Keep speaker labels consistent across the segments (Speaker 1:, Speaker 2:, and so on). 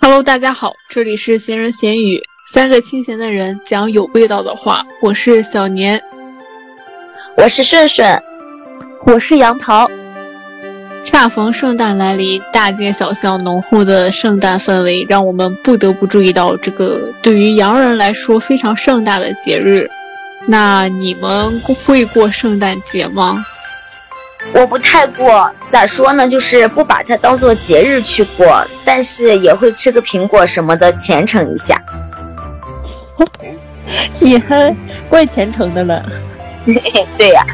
Speaker 1: Hello，大家好，这里是闲人闲语，三个清闲的人讲有味道的话。我是小年，
Speaker 2: 我是顺顺，
Speaker 3: 我是杨桃。
Speaker 1: 恰逢圣诞来临，大街小巷浓厚的圣诞氛围，让我们不得不注意到这个对于洋人来说非常盛大的节日。那你们会过圣诞节吗？
Speaker 2: 我不太过，咋说呢？就是不把它当做节日去过，但是也会吃个苹果什么的，虔诚一下。
Speaker 3: 你还怪虔诚的了。
Speaker 2: 对呀，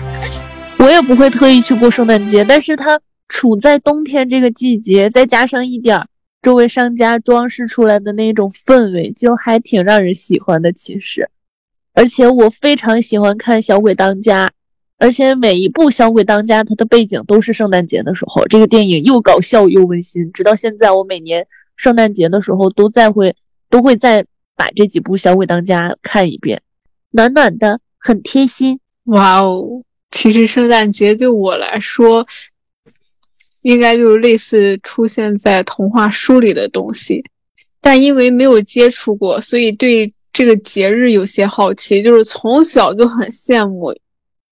Speaker 3: 我也不会特意去过圣诞节，但是它。处在冬天这个季节，再加上一点周围商家装饰出来的那种氛围，就还挺让人喜欢的。其实，而且我非常喜欢看《小鬼当家》，而且每一部《小鬼当家》它的背景都是圣诞节的时候。这个电影又搞笑又温馨，直到现在，我每年圣诞节的时候都在会都会再把这几部《小鬼当家》看一遍，暖暖的，很贴心。
Speaker 1: 哇哦，其实圣诞节对我来说。应该就是类似出现在童话书里的东西，但因为没有接触过，所以对这个节日有些好奇。就是从小就很羡慕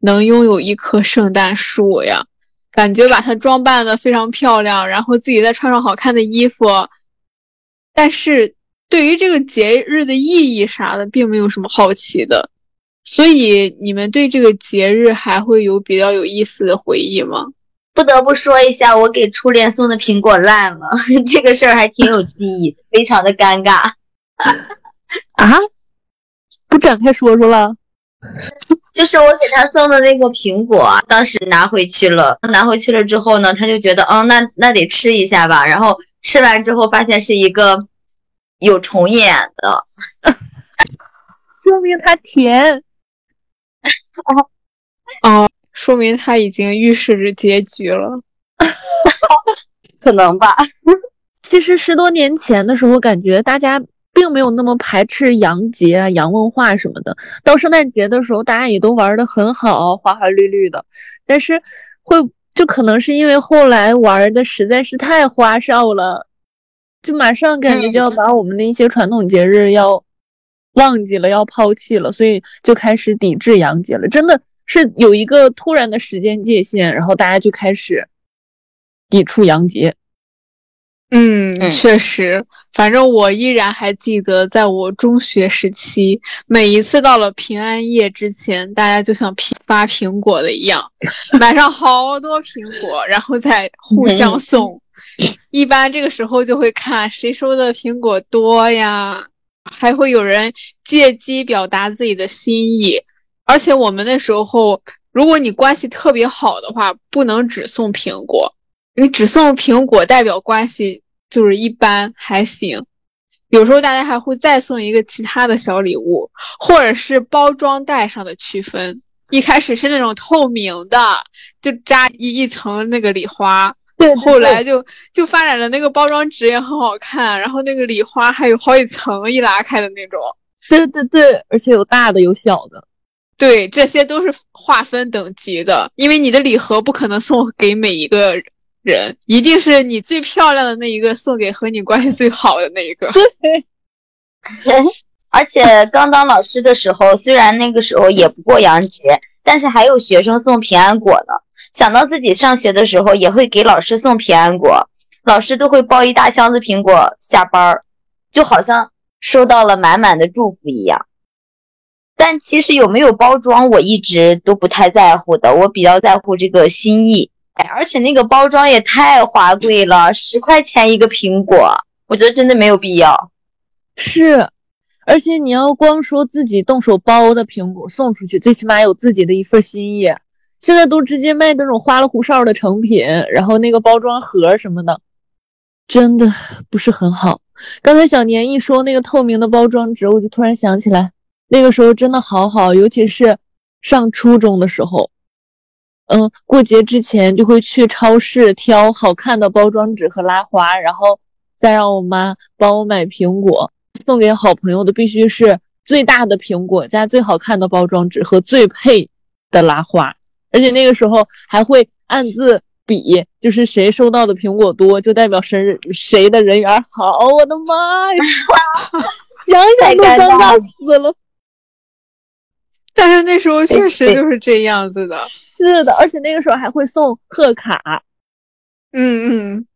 Speaker 1: 能拥有一棵圣诞树呀，感觉把它装扮的非常漂亮，然后自己再穿上好看的衣服。但是对于这个节日的意义啥的，并没有什么好奇的。所以你们对这个节日还会有比较有意思的回忆吗？
Speaker 2: 不得不说一下，我给初恋送的苹果烂了，这个事儿还挺有记忆，非常的尴尬。
Speaker 3: 啊？不展开说说了？
Speaker 2: 就是我给他送的那个苹果，当时拿回去了，拿回去了之后呢，他就觉得，哦，那那得吃一下吧。然后吃完之后，发现是一个有虫眼的，
Speaker 3: 说明它甜。
Speaker 1: 哦。说明他已经预示着结局了，
Speaker 2: 可能吧。
Speaker 3: 其实十多年前的时候，感觉大家并没有那么排斥洋节啊、洋文化什么的。到圣诞节的时候，大家也都玩的很好，花花绿绿的。但是会就可能是因为后来玩的实在是太花哨了，就马上感觉就要把我们的一些传统节日要忘记了，要抛弃了，所以就开始抵制洋节了。真的。是有一个突然的时间界限，然后大家就开始抵触洋节。
Speaker 1: 嗯，确实，反正我依然还记得，在我中学时期，每一次到了平安夜之前，大家就像批发苹果的一样，买上好多苹果，然后再互相送。一般这个时候就会看谁收的苹果多呀，还会有人借机表达自己的心意。而且我们那时候，如果你关系特别好的话，不能只送苹果。你只送苹果，代表关系就是一般还行。有时候大家还会再送一个其他的小礼物，或者是包装袋上的区分。一开始是那种透明的，就扎一一层那个礼花。
Speaker 3: 对。
Speaker 1: 后来就就发展的那个包装纸也很好看，然后那个礼花还有好几层一拉开的那种。
Speaker 3: 对对对，而且有大的有小的。
Speaker 1: 对，这些都是划分等级的，因为你的礼盒不可能送给每一个人，一定是你最漂亮的那一个送给和你关系最好的那一个。
Speaker 3: 对，
Speaker 2: 而且刚当老师的时候，虽然那个时候也不过洋节，但是还有学生送平安果呢。想到自己上学的时候也会给老师送平安果，老师都会抱一大箱子苹果下班儿，就好像收到了满满的祝福一样。但其实有没有包装，我一直都不太在乎的。我比较在乎这个心意，而且那个包装也太华贵了，十块钱一个苹果，我觉得真的没有必要。
Speaker 3: 是，而且你要光说自己动手包的苹果送出去，最起码有自己的一份心意。现在都直接卖那种花里胡哨的成品，然后那个包装盒什么的，真的不是很好。刚才小年一说那个透明的包装纸，我就突然想起来。那个时候真的好好，尤其是上初中的时候，嗯，过节之前就会去超市挑好看的包装纸和拉花，然后再让我妈帮我买苹果，送给好朋友的必须是最大的苹果加最好看的包装纸和最配的拉花，而且那个时候还会暗自比，就是谁收到的苹果多，就代表谁谁的人缘好。我的妈呀，想想都尴尬死了。
Speaker 1: 但是那时候确实就是这样子的，
Speaker 3: 是的，而且那个时候还会送贺卡。
Speaker 1: 嗯嗯，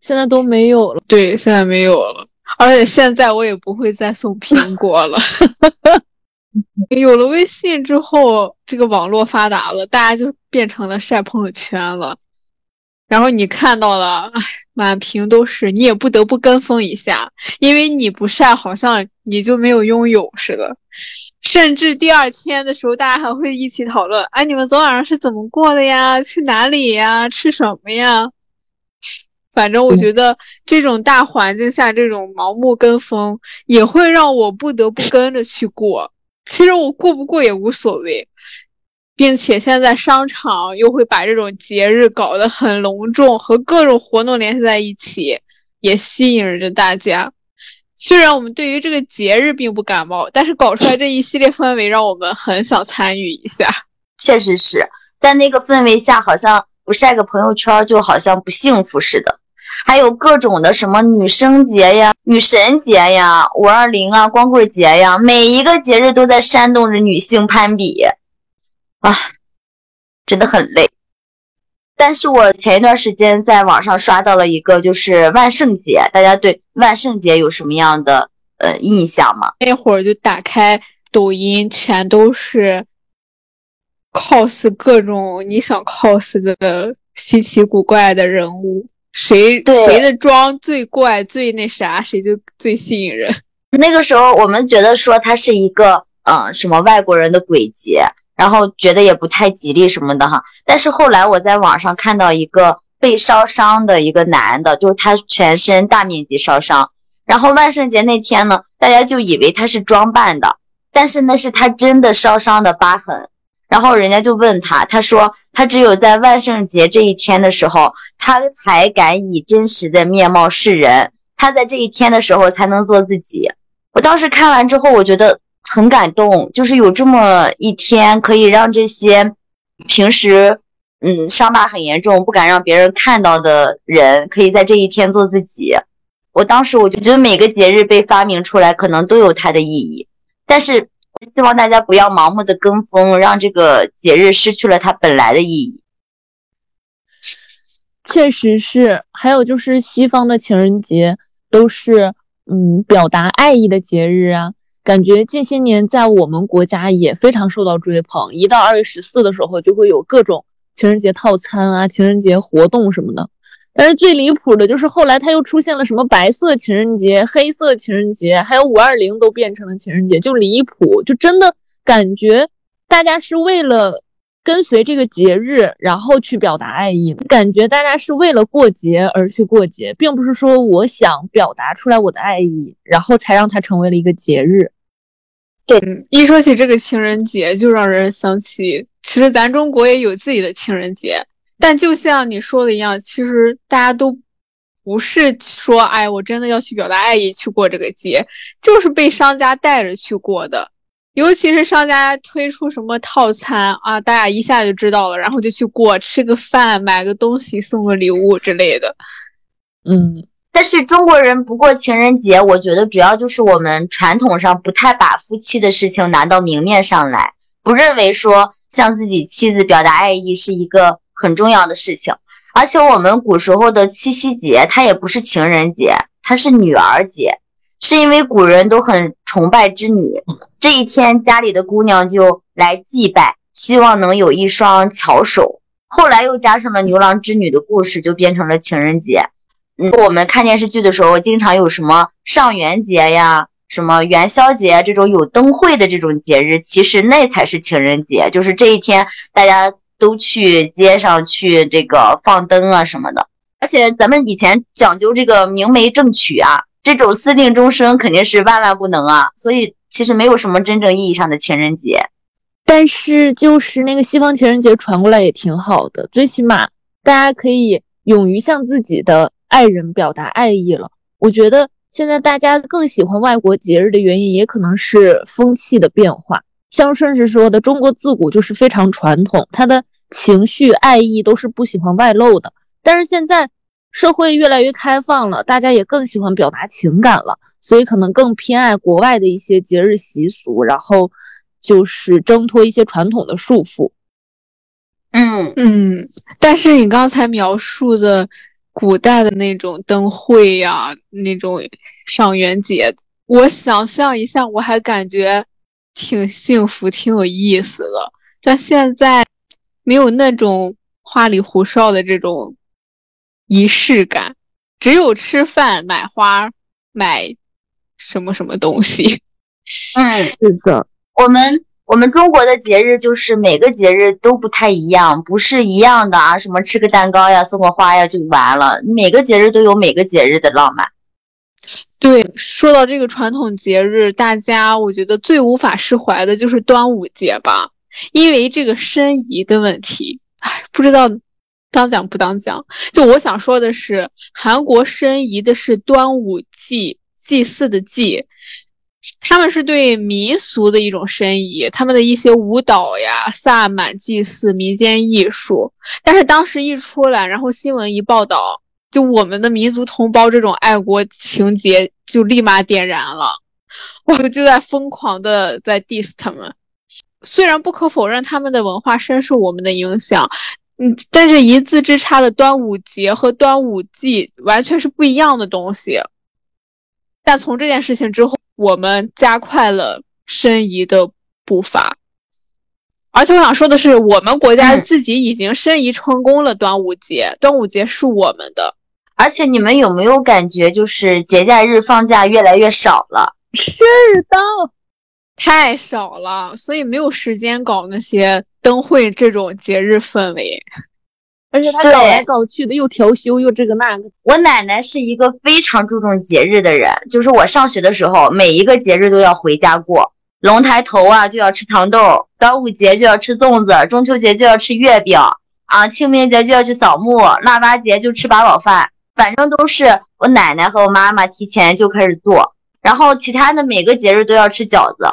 Speaker 3: 现在都没有了。
Speaker 1: 对，现在没有了。而且现在我也不会再送苹果了。有了微信之后，这个网络发达了，大家就变成了晒朋友圈了。然后你看到了，哎，满屏都是，你也不得不跟风一下，因为你不晒，好像你就没有拥有似的。甚至第二天的时候，大家还会一起讨论：哎，你们昨晚上是怎么过的呀？去哪里呀？吃什么呀？反正我觉得这种大环境下，这种盲目跟风也会让我不得不跟着去过。其实我过不过也无所谓，并且现在商场又会把这种节日搞得很隆重，和各种活动联系在一起，也吸引着大家。虽然我们对于这个节日并不感冒，但是搞出来这一系列氛围，让我们很想参与一下。
Speaker 2: 确实是，在那个氛围下，好像不晒个朋友圈，就好像不幸福似的。还有各种的什么女生节呀、女神节呀、五二零啊、光棍节呀，每一个节日都在煽动着女性攀比，啊，真的很累。但是我前一段时间在网上刷到了一个，就是万圣节，大家对万圣节有什么样的呃印象吗？
Speaker 1: 那会儿就打开抖音，全都是 cos 各种你想 cos 的稀奇古怪的人物。谁谁的妆最怪最那啥，谁就最吸引人。
Speaker 2: 那个时候我们觉得说它是一个嗯什么外国人的鬼节，然后觉得也不太吉利什么的哈。但是后来我在网上看到一个被烧伤的一个男的，就是他全身大面积烧伤，然后万圣节那天呢，大家就以为他是装扮的，但是那是他真的烧伤的疤痕。然后人家就问他，他说他只有在万圣节这一天的时候，他才敢以真实的面貌示人。他在这一天的时候才能做自己。我当时看完之后，我觉得很感动，就是有这么一天可以让这些平时嗯伤疤很严重、不敢让别人看到的人，可以在这一天做自己。我当时我就觉得每个节日被发明出来，可能都有它的意义，但是。希望大家不要盲目的跟风，让这个节日失去了它本来的意义。
Speaker 3: 确实是，还有就是西方的情人节都是嗯表达爱意的节日啊，感觉近些年在我们国家也非常受到追捧。一到二月十四的时候，就会有各种情人节套餐啊、情人节活动什么的。但是最离谱的就是后来他又出现了什么白色情人节、黑色情人节，还有五二零都变成了情人节，就离谱，就真的感觉大家是为了跟随这个节日，然后去表达爱意，感觉大家是为了过节而去过节，并不是说我想表达出来我的爱意，然后才让它成为了一个节日。
Speaker 2: 对，
Speaker 1: 一说起这个情人节，就让人想起，其实咱中国也有自己的情人节。但就像你说的一样，其实大家都不是说，哎，我真的要去表达爱意去过这个节，就是被商家带着去过的。尤其是商家推出什么套餐啊，大家一下就知道了，然后就去过，吃个饭，买个东西，送个礼物之类的。
Speaker 3: 嗯，
Speaker 2: 但是中国人不过情人节，我觉得主要就是我们传统上不太把夫妻的事情拿到明面上来，不认为说向自己妻子表达爱意是一个。很重要的事情，而且我们古时候的七夕节，它也不是情人节，它是女儿节，是因为古人都很崇拜织女，这一天家里的姑娘就来祭拜，希望能有一双巧手。后来又加上了牛郎织女的故事，就变成了情人节。嗯，我们看电视剧的时候，经常有什么上元节呀、什么元宵节这种有灯会的这种节日，其实那才是情人节，就是这一天大家。都去街上去这个放灯啊什么的，而且咱们以前讲究这个明媒正娶啊，这种私定终生肯定是万万不能啊，所以其实没有什么真正意义上的情人节。
Speaker 3: 但是就是那个西方情人节传过来也挺好的，最起码大家可以勇于向自己的爱人表达爱意了。我觉得现在大家更喜欢外国节日的原因，也可能是风气的变化。像顺势说的，中国自古就是非常传统，他的情绪、爱意都是不喜欢外露的。但是现在社会越来越开放了，大家也更喜欢表达情感了，所以可能更偏爱国外的一些节日习俗，然后就是挣脱一些传统的束缚。
Speaker 2: 嗯
Speaker 1: 嗯，但是你刚才描述的古代的那种灯会呀，那种上元节，我想象一下，我还感觉挺幸福、挺有意思的。像现在没有那种花里胡哨的这种仪式感，只有吃饭、买花、买什么什么东西。
Speaker 2: 嗯，
Speaker 3: 是的，
Speaker 2: 我们。我们中国的节日就是每个节日都不太一样，不是一样的啊，什么吃个蛋糕呀、送个花呀就完了。每个节日都有每个节日的浪漫。
Speaker 1: 对，说到这个传统节日，大家我觉得最无法释怀的就是端午节吧，因为这个申遗的问题，唉，不知道当讲不当讲。就我想说的是，韩国申遗的是端午祭，祭祀的祭。他们是对民俗的一种申遗，他们的一些舞蹈呀、萨满祭祀、民间艺术。但是当时一出来，然后新闻一报道，就我们的民族同胞这种爱国情节就立马点燃了，我就在疯狂的在 diss 他们。虽然不可否认他们的文化深受我们的影响，嗯，但是一字之差的端午节和端午祭完全是不一样的东西。但从这件事情之后，我们加快了申遗的步伐，而且我想说的是，我们国家自己已经申遗成功了。端午节，端午节是我们的。
Speaker 2: 而且你们有没有感觉，就是节假日放假越来越少了？
Speaker 3: 是的，
Speaker 1: 太少了，所以没有时间搞那些灯会这种节日氛围。
Speaker 3: 而且他搞来搞去的，又调休又这个那个。
Speaker 2: 我奶奶是一个非常注重节日的人，就是我上学的时候，每一个节日都要回家过。龙抬头啊，就要吃糖豆；端午节就要吃粽子；中秋节就要吃月饼啊；清明节就要去扫墓；腊八节就吃八宝饭。反正都是我奶奶和我妈妈提前就开始做，然后其他的每个节日都要吃饺子。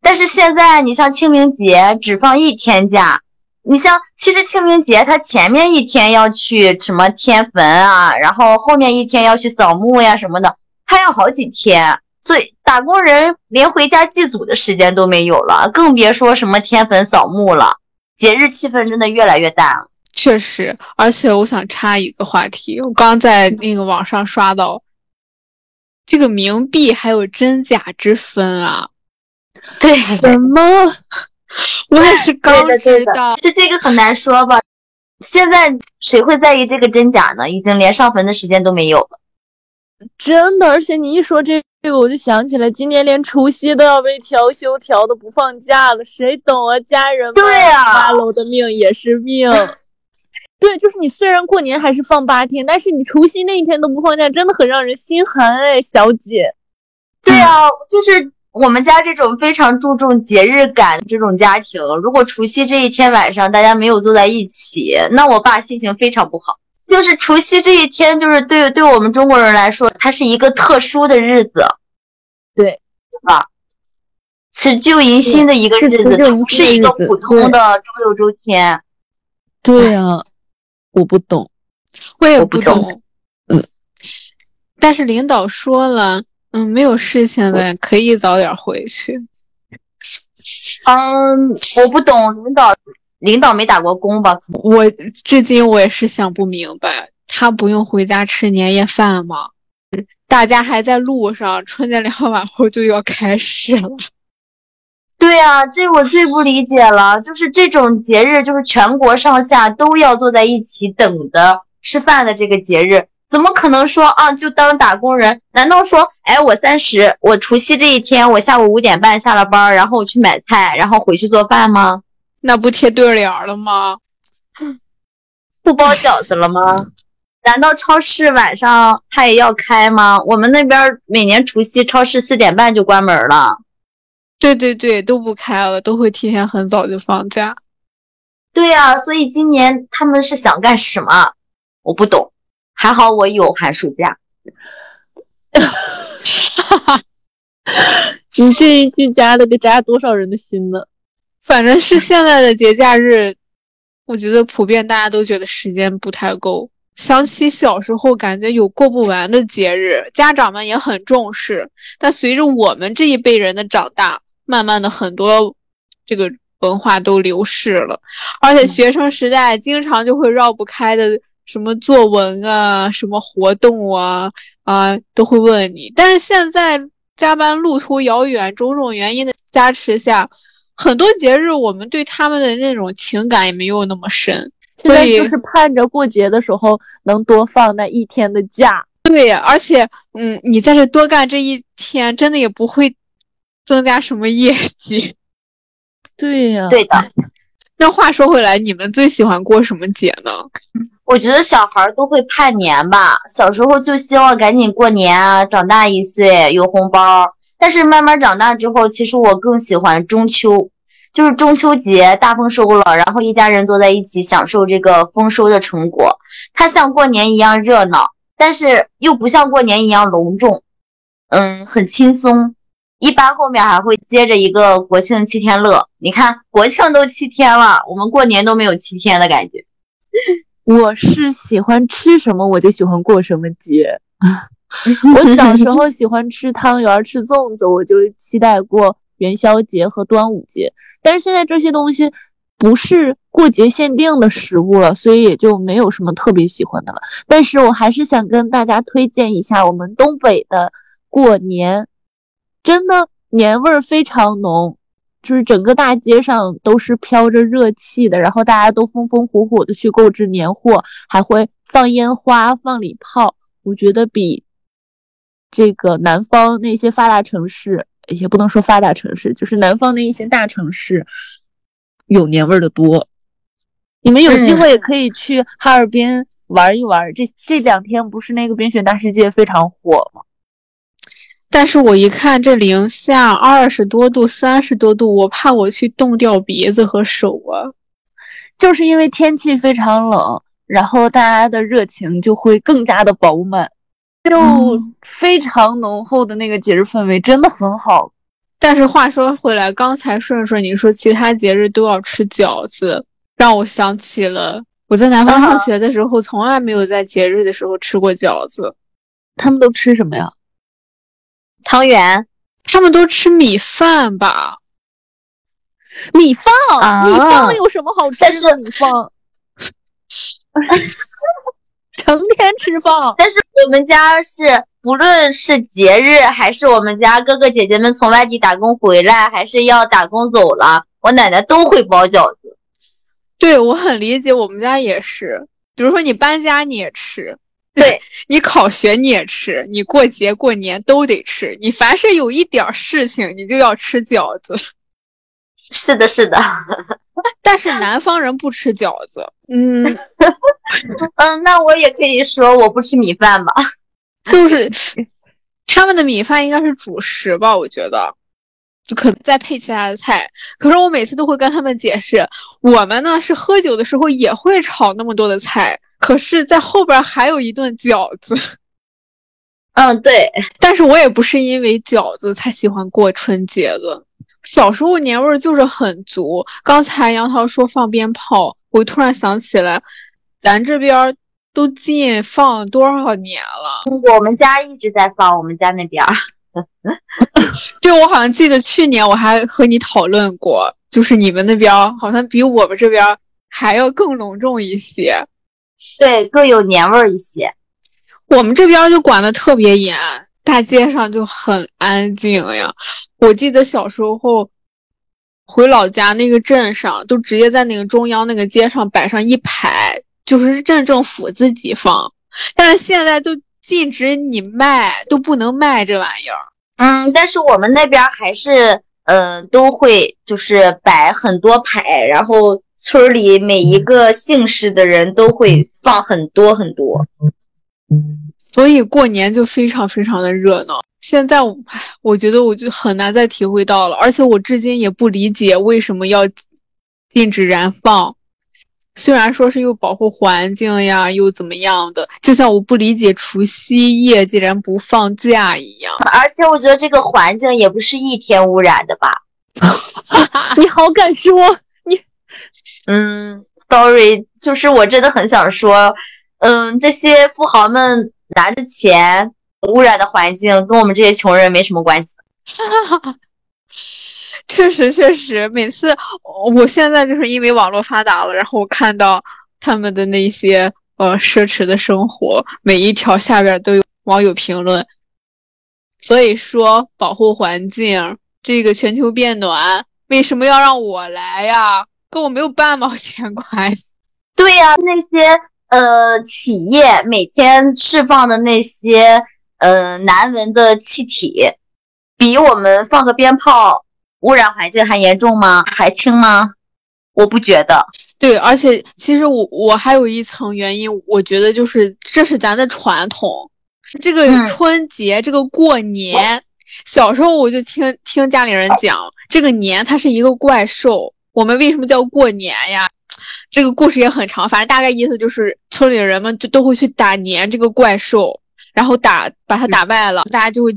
Speaker 2: 但是现在，你像清明节只放一天假。你像，其实清明节他前面一天要去什么天坟啊，然后后面一天要去扫墓呀什么的，他要好几天，所以打工人连回家祭祖的时间都没有了，更别说什么天坟扫墓了。节日气氛真的越来越淡了。
Speaker 1: 确实，而且我想插一个话题，我刚在那个网上刷到，这个冥币还有真假之分啊？
Speaker 2: 对，
Speaker 3: 什么？
Speaker 1: 我也是刚知道，
Speaker 2: 是这个很难说吧？现在谁会在意这个真假呢？已经连上坟的时间都没有了，
Speaker 3: 真的。而且你一说这这个，我就想起来，今年连除夕都要被调休，调的不放假了，谁懂啊？家人们，
Speaker 2: 对啊，
Speaker 3: 八楼的命也是命。对，就是你虽然过年还是放八天，但是你除夕那一天都不放假，真的很让人心寒哎，小姐。
Speaker 2: 对啊，就是。我们家这种非常注重节日感这种家庭，如果除夕这一天晚上大家没有坐在一起，那我爸心情非常不好。就是除夕这一天，就是对对我们中国人来说，它是一个特殊的日子，
Speaker 3: 对，
Speaker 2: 吧？辞旧迎新的一个日子，不是一个普通的周六周天。
Speaker 3: 对呀，我不懂，
Speaker 1: 我也
Speaker 2: 不
Speaker 1: 懂。
Speaker 3: 嗯，
Speaker 1: 但是领导说了。嗯，没有事情的可以早点回去。
Speaker 2: 嗯，我不懂领导，领导没打过工吧？
Speaker 1: 我至今我也是想不明白，他不用回家吃年夜饭吗？大家还在路上，春节联欢晚会就要开始了。
Speaker 2: 对呀，这我最不理解了，就是这种节日，就是全国上下都要坐在一起等的吃饭的这个节日。怎么可能说啊？就当打工人？难道说，哎，我三十，我除夕这一天，我下午五点半下了班，然后我去买菜，然后回去做饭吗？
Speaker 1: 那不贴对联了吗？
Speaker 2: 不包饺子了吗？难道超市晚上它也要开吗？我们那边每年除夕超市四点半就关门了。
Speaker 1: 对对对，都不开了，都会提前很早就放假。
Speaker 2: 对呀，所以今年他们是想干什么？我不懂。还好我有寒暑假，
Speaker 3: 哈哈，你这一句加了得扎多少人的心呢？
Speaker 1: 反正是现在的节假日，我觉得普遍大家都觉得时间不太够。想起小时候，感觉有过不完的节日，家长们也很重视。但随着我们这一辈人的长大，慢慢的很多这个文化都流逝了。而且学生时代经常就会绕不开的什么作文啊、什么活动啊啊，都会问你。但是现在加班路途遥远，种种原因的加持下，很多节日我们对他们的那种情感也没有那么深。
Speaker 3: 现在就是盼着过节的时候能多放那一天的假。
Speaker 1: 对呀，而且，嗯，你在这多干这一天，真的也不会增加什么业绩。
Speaker 3: 对呀，
Speaker 2: 对的。
Speaker 1: 那话说回来，你们最喜欢过什么节呢？
Speaker 2: 我觉得小孩都会盼年吧，小时候就希望赶紧过年啊，长大一岁有红包。但是慢慢长大之后，其实我更喜欢中秋。就是中秋节大丰收了，然后一家人坐在一起享受这个丰收的成果。它像过年一样热闹，但是又不像过年一样隆重。嗯，很轻松。一般后面还会接着一个国庆七天乐。你看，国庆都七天了，我们过年都没有七天的感觉。
Speaker 3: 我是喜欢吃什么我就喜欢过什么节。我小时候喜欢吃汤圆、吃粽子，我就期待过。元宵节和端午节，但是现在这些东西不是过节限定的食物了，所以也就没有什么特别喜欢的了。但是我还是想跟大家推荐一下我们东北的过年，真的年味儿非常浓，就是整个大街上都是飘着热气的，然后大家都风风火火的去购置年货，还会放烟花、放礼炮。我觉得比这个南方那些发达城市。也不能说发达城市，就是南方的一些大城市有年味儿的多。你们有机会也可以去哈尔滨玩一玩。这这两天不是那个冰雪大世界非常火吗？
Speaker 1: 但是我一看这零下二十多度、三十多度，我怕我去冻掉鼻子和手啊。
Speaker 3: 就是因为天气非常冷，然后大家的热情就会更加的饱满。就非常浓厚的那个节日氛围，真的很好。
Speaker 1: 但是话说回来，刚才顺顺你说其他节日都要吃饺子，让我想起了我在南方上学的时候，从来没有在节日的时候吃过饺子。
Speaker 3: 他们都吃什么呀？
Speaker 2: 汤圆。
Speaker 1: 他们都吃米饭吧？
Speaker 3: 米饭？米饭有什么好吃的？米饭。成天吃饭，
Speaker 2: 但是我们家是不论是节日，还是我们家哥哥姐姐们从外地打工回来，还是要打工走了，我奶奶都会包饺子。
Speaker 1: 对我很理解，我们家也是。比如说你搬家你也吃，
Speaker 2: 对
Speaker 1: 你考学你也吃，你过节过年都得吃。你凡是有一点事情，你就要吃饺子。
Speaker 2: 是的，是的。
Speaker 1: 但是南方人不吃饺子，嗯
Speaker 2: 嗯，那我也可以说我不吃米饭吧，
Speaker 1: 就是他们的米饭应该是主食吧，我觉得，就可能再配其他的菜。可是我每次都会跟他们解释，我们呢是喝酒的时候也会炒那么多的菜，可是在后边还有一顿饺子。
Speaker 2: 嗯，对，
Speaker 1: 但是我也不是因为饺子才喜欢过春节的。小时候年味儿就是很足。刚才杨桃说放鞭炮，我突然想起来，咱这边都禁放多少年了？
Speaker 2: 我们家一直在放，我们家那边。
Speaker 1: 对，我好像记得去年我还和你讨论过，就是你们那边好像比我们这边还要更隆重一些。
Speaker 2: 对，更有年味儿一些。
Speaker 1: 我们这边就管的特别严。大街上就很安静呀，我记得小时候回老家那个镇上，都直接在那个中央那个街上摆上一排，就是镇政府自己放。但是现在都禁止你卖，都不能卖这玩意儿。
Speaker 2: 嗯，但是我们那边还是，嗯，都会就是摆很多排，然后村里每一个姓氏的人都会放很多很多。
Speaker 1: 所以过年就非常非常的热闹。现在我，我觉得我就很难再体会到了，而且我至今也不理解为什么要禁止燃放。虽然说是又保护环境呀，又怎么样的，就像我不理解除夕夜竟然不放假一样。
Speaker 2: 而且我觉得这个环境也不是一天污染的吧？
Speaker 3: 你好敢说你，
Speaker 2: 嗯，story，就是我真的很想说，嗯，这些富豪们拿着钱污染的环境，跟我们这些穷人没什么关系。
Speaker 1: 确实，确实，每次我现在就是因为网络发达了，然后我看到他们的那些呃奢侈的生活，每一条下边都有网友评论。所以说，保护环境，这个全球变暖，为什么要让我来呀？跟我没有半毛钱关系。
Speaker 2: 对呀，那些呃企业每天释放的那些呃难闻的气体，比我们放个鞭炮污染环境还严重吗？还轻吗？我不觉得。
Speaker 1: 对，而且其实我我还有一层原因，我觉得就是这是咱的传统。这个春节，这个过年，小时候我就听听家里人讲，这个年它是一个怪兽。我们为什么叫过年呀？这个故事也很长，反正大概意思就是村里的人们就都会去打年这个怪兽，然后打把它打败了，大家就会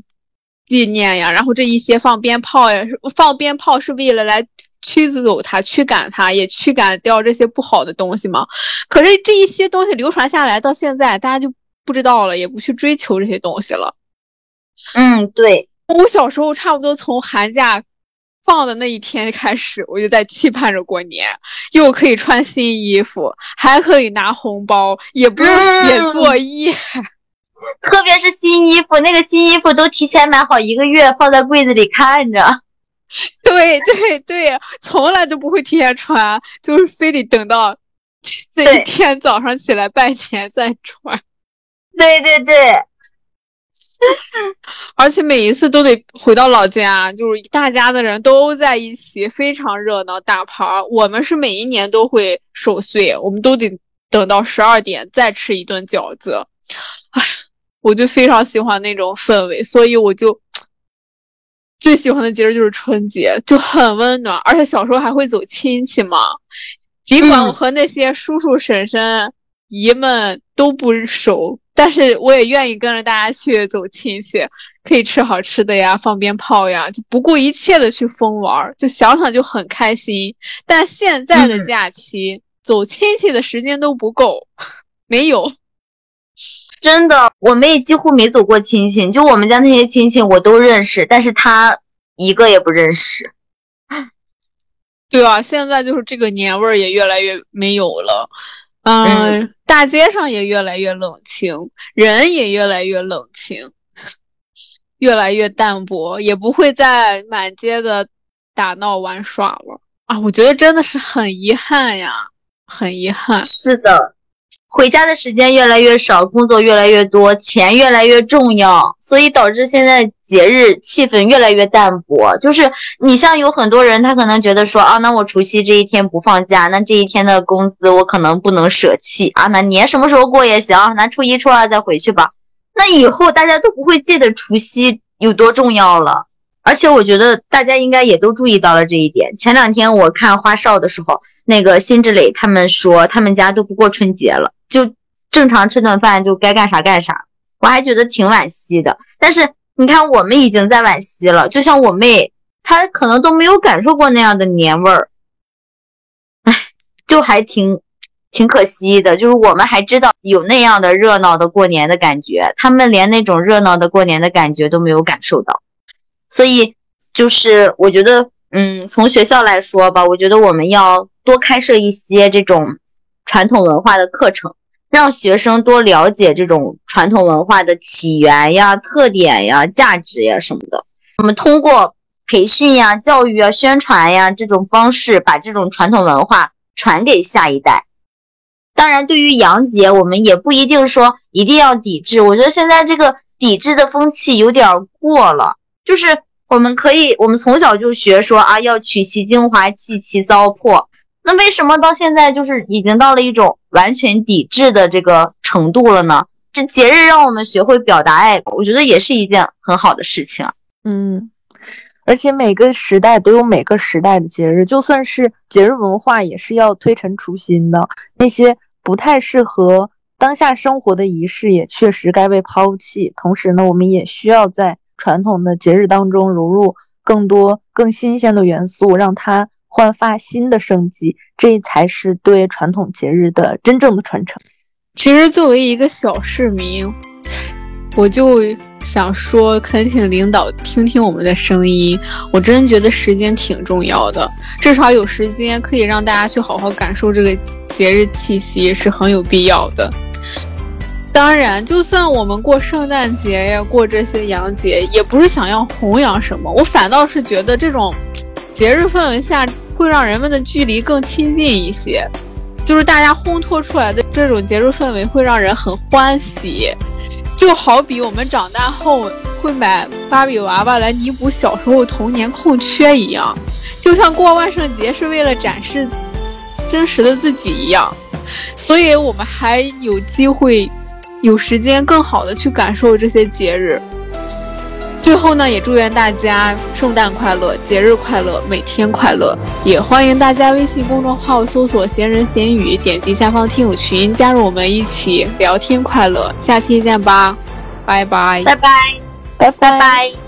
Speaker 1: 纪念呀。然后这一些放鞭炮呀，放鞭炮是为了来驱走它、驱赶它，也驱赶掉这些不好的东西嘛。可是这一些东西流传下来到现在，大家就。不知道了，也不去追求这些东西了。
Speaker 2: 嗯，对
Speaker 1: 我小时候差不多从寒假放的那一天开始，我就在期盼着过年，又可以穿新衣服，还可以拿红包，也不用写作业。
Speaker 2: 特别是新衣服，那个新衣服都提前买好一个月，放在柜子里看着。
Speaker 1: 对对对，从来都不会提前穿，就是非得等到这一天早上起来拜年再穿。
Speaker 2: 对对对，
Speaker 1: 而且每一次都得回到老家，就是大家的人都在一起，非常热闹，打牌。我们是每一年都会守岁，我们都得等到十二点再吃一顿饺子。唉，我就非常喜欢那种氛围，所以我就最喜欢的节日就是春节，就很温暖。而且小时候还会走亲戚嘛，尽管我和那些叔叔婶婶姨们都不熟。但是我也愿意跟着大家去走亲戚，可以吃好吃的呀，放鞭炮呀，就不顾一切的去疯玩，就想想就很开心。但现在的假期走亲戚的时间都不够，没有，
Speaker 2: 真的，我们也几乎没走过亲戚，就我们家那些亲戚我都认识，但是他一个也不认识。
Speaker 1: 对啊，现在就是这个年味儿也越来越没有了。嗯，大街上也越来越冷清，人也越来越冷清，越来越淡薄，也不会再满街的打闹玩耍了啊！我觉得真的是很遗憾呀，很遗憾。
Speaker 2: 是的。回家的时间越来越少，工作越来越多，钱越来越重要，所以导致现在节日气氛越来越淡薄。就是你像有很多人，他可能觉得说啊，那我除夕这一天不放假，那这一天的工资我可能不能舍弃啊。那年什么时候过也行，那初一初二再回去吧。那以后大家都不会记得除夕有多重要了。而且我觉得大家应该也都注意到了这一点。前两天我看花少的时候，那个辛芷蕾他们说他们家都不过春节了。就正常吃顿饭就该干啥干啥，我还觉得挺惋惜的。但是你看，我们已经在惋惜了。就像我妹，她可能都没有感受过那样的年味儿，哎，就还挺挺可惜的。就是我们还知道有那样的热闹的过年的感觉，他们连那种热闹的过年的感觉都没有感受到。所以，就是我觉得，嗯，从学校来说吧，我觉得我们要多开设一些这种传统文化的课程。让学生多了解这种传统文化的起源呀、特点呀、价值呀什么的。我们通过培训呀、教育啊、宣传呀这种方式，把这种传统文化传给下一代。当然，对于洋节，我们也不一定说一定要抵制。我觉得现在这个抵制的风气有点过了。就是我们可以，我们从小就学说啊，要取其精华，弃其糟粕。那为什么到现在就是已经到了一种完全抵制的这个程度了呢？这节日让我们学会表达爱，我觉得也是一件很好的事情。
Speaker 3: 嗯，而且每个时代都有每个时代的节日，就算是节日文化，也是要推陈出新的。那些不太适合当下生活的仪式，也确实该被抛弃。同时呢，我们也需要在传统的节日当中融入更多更新鲜的元素，让它。焕发新的生机，这才是对传统节日的真正的传承。
Speaker 1: 其实，作为一个小市民，我就想说，恳请领导听听我们的声音。我真觉得时间挺重要的，至少有时间可以让大家去好好感受这个节日气息，是很有必要的。当然，就算我们过圣诞节呀，过这些洋节，也不是想要弘扬什么。我反倒是觉得这种节日氛围下，会让人们的距离更亲近一些。就是大家烘托出来的这种节日氛围，会让人很欢喜。就好比我们长大后会买芭比娃娃来弥补小时候童年空缺一样，就像过万圣节是为了展示真实的自己一样。所以，我们还有机会。有时间更好的去感受这些节日。最后呢，也祝愿大家圣诞快乐，节日快乐，每天快乐。也欢迎大家微信公众号搜索“闲人闲语”，点击下方听友群，加入我们一起聊天快乐。下期见吧，拜拜，
Speaker 2: 拜拜，拜拜拜。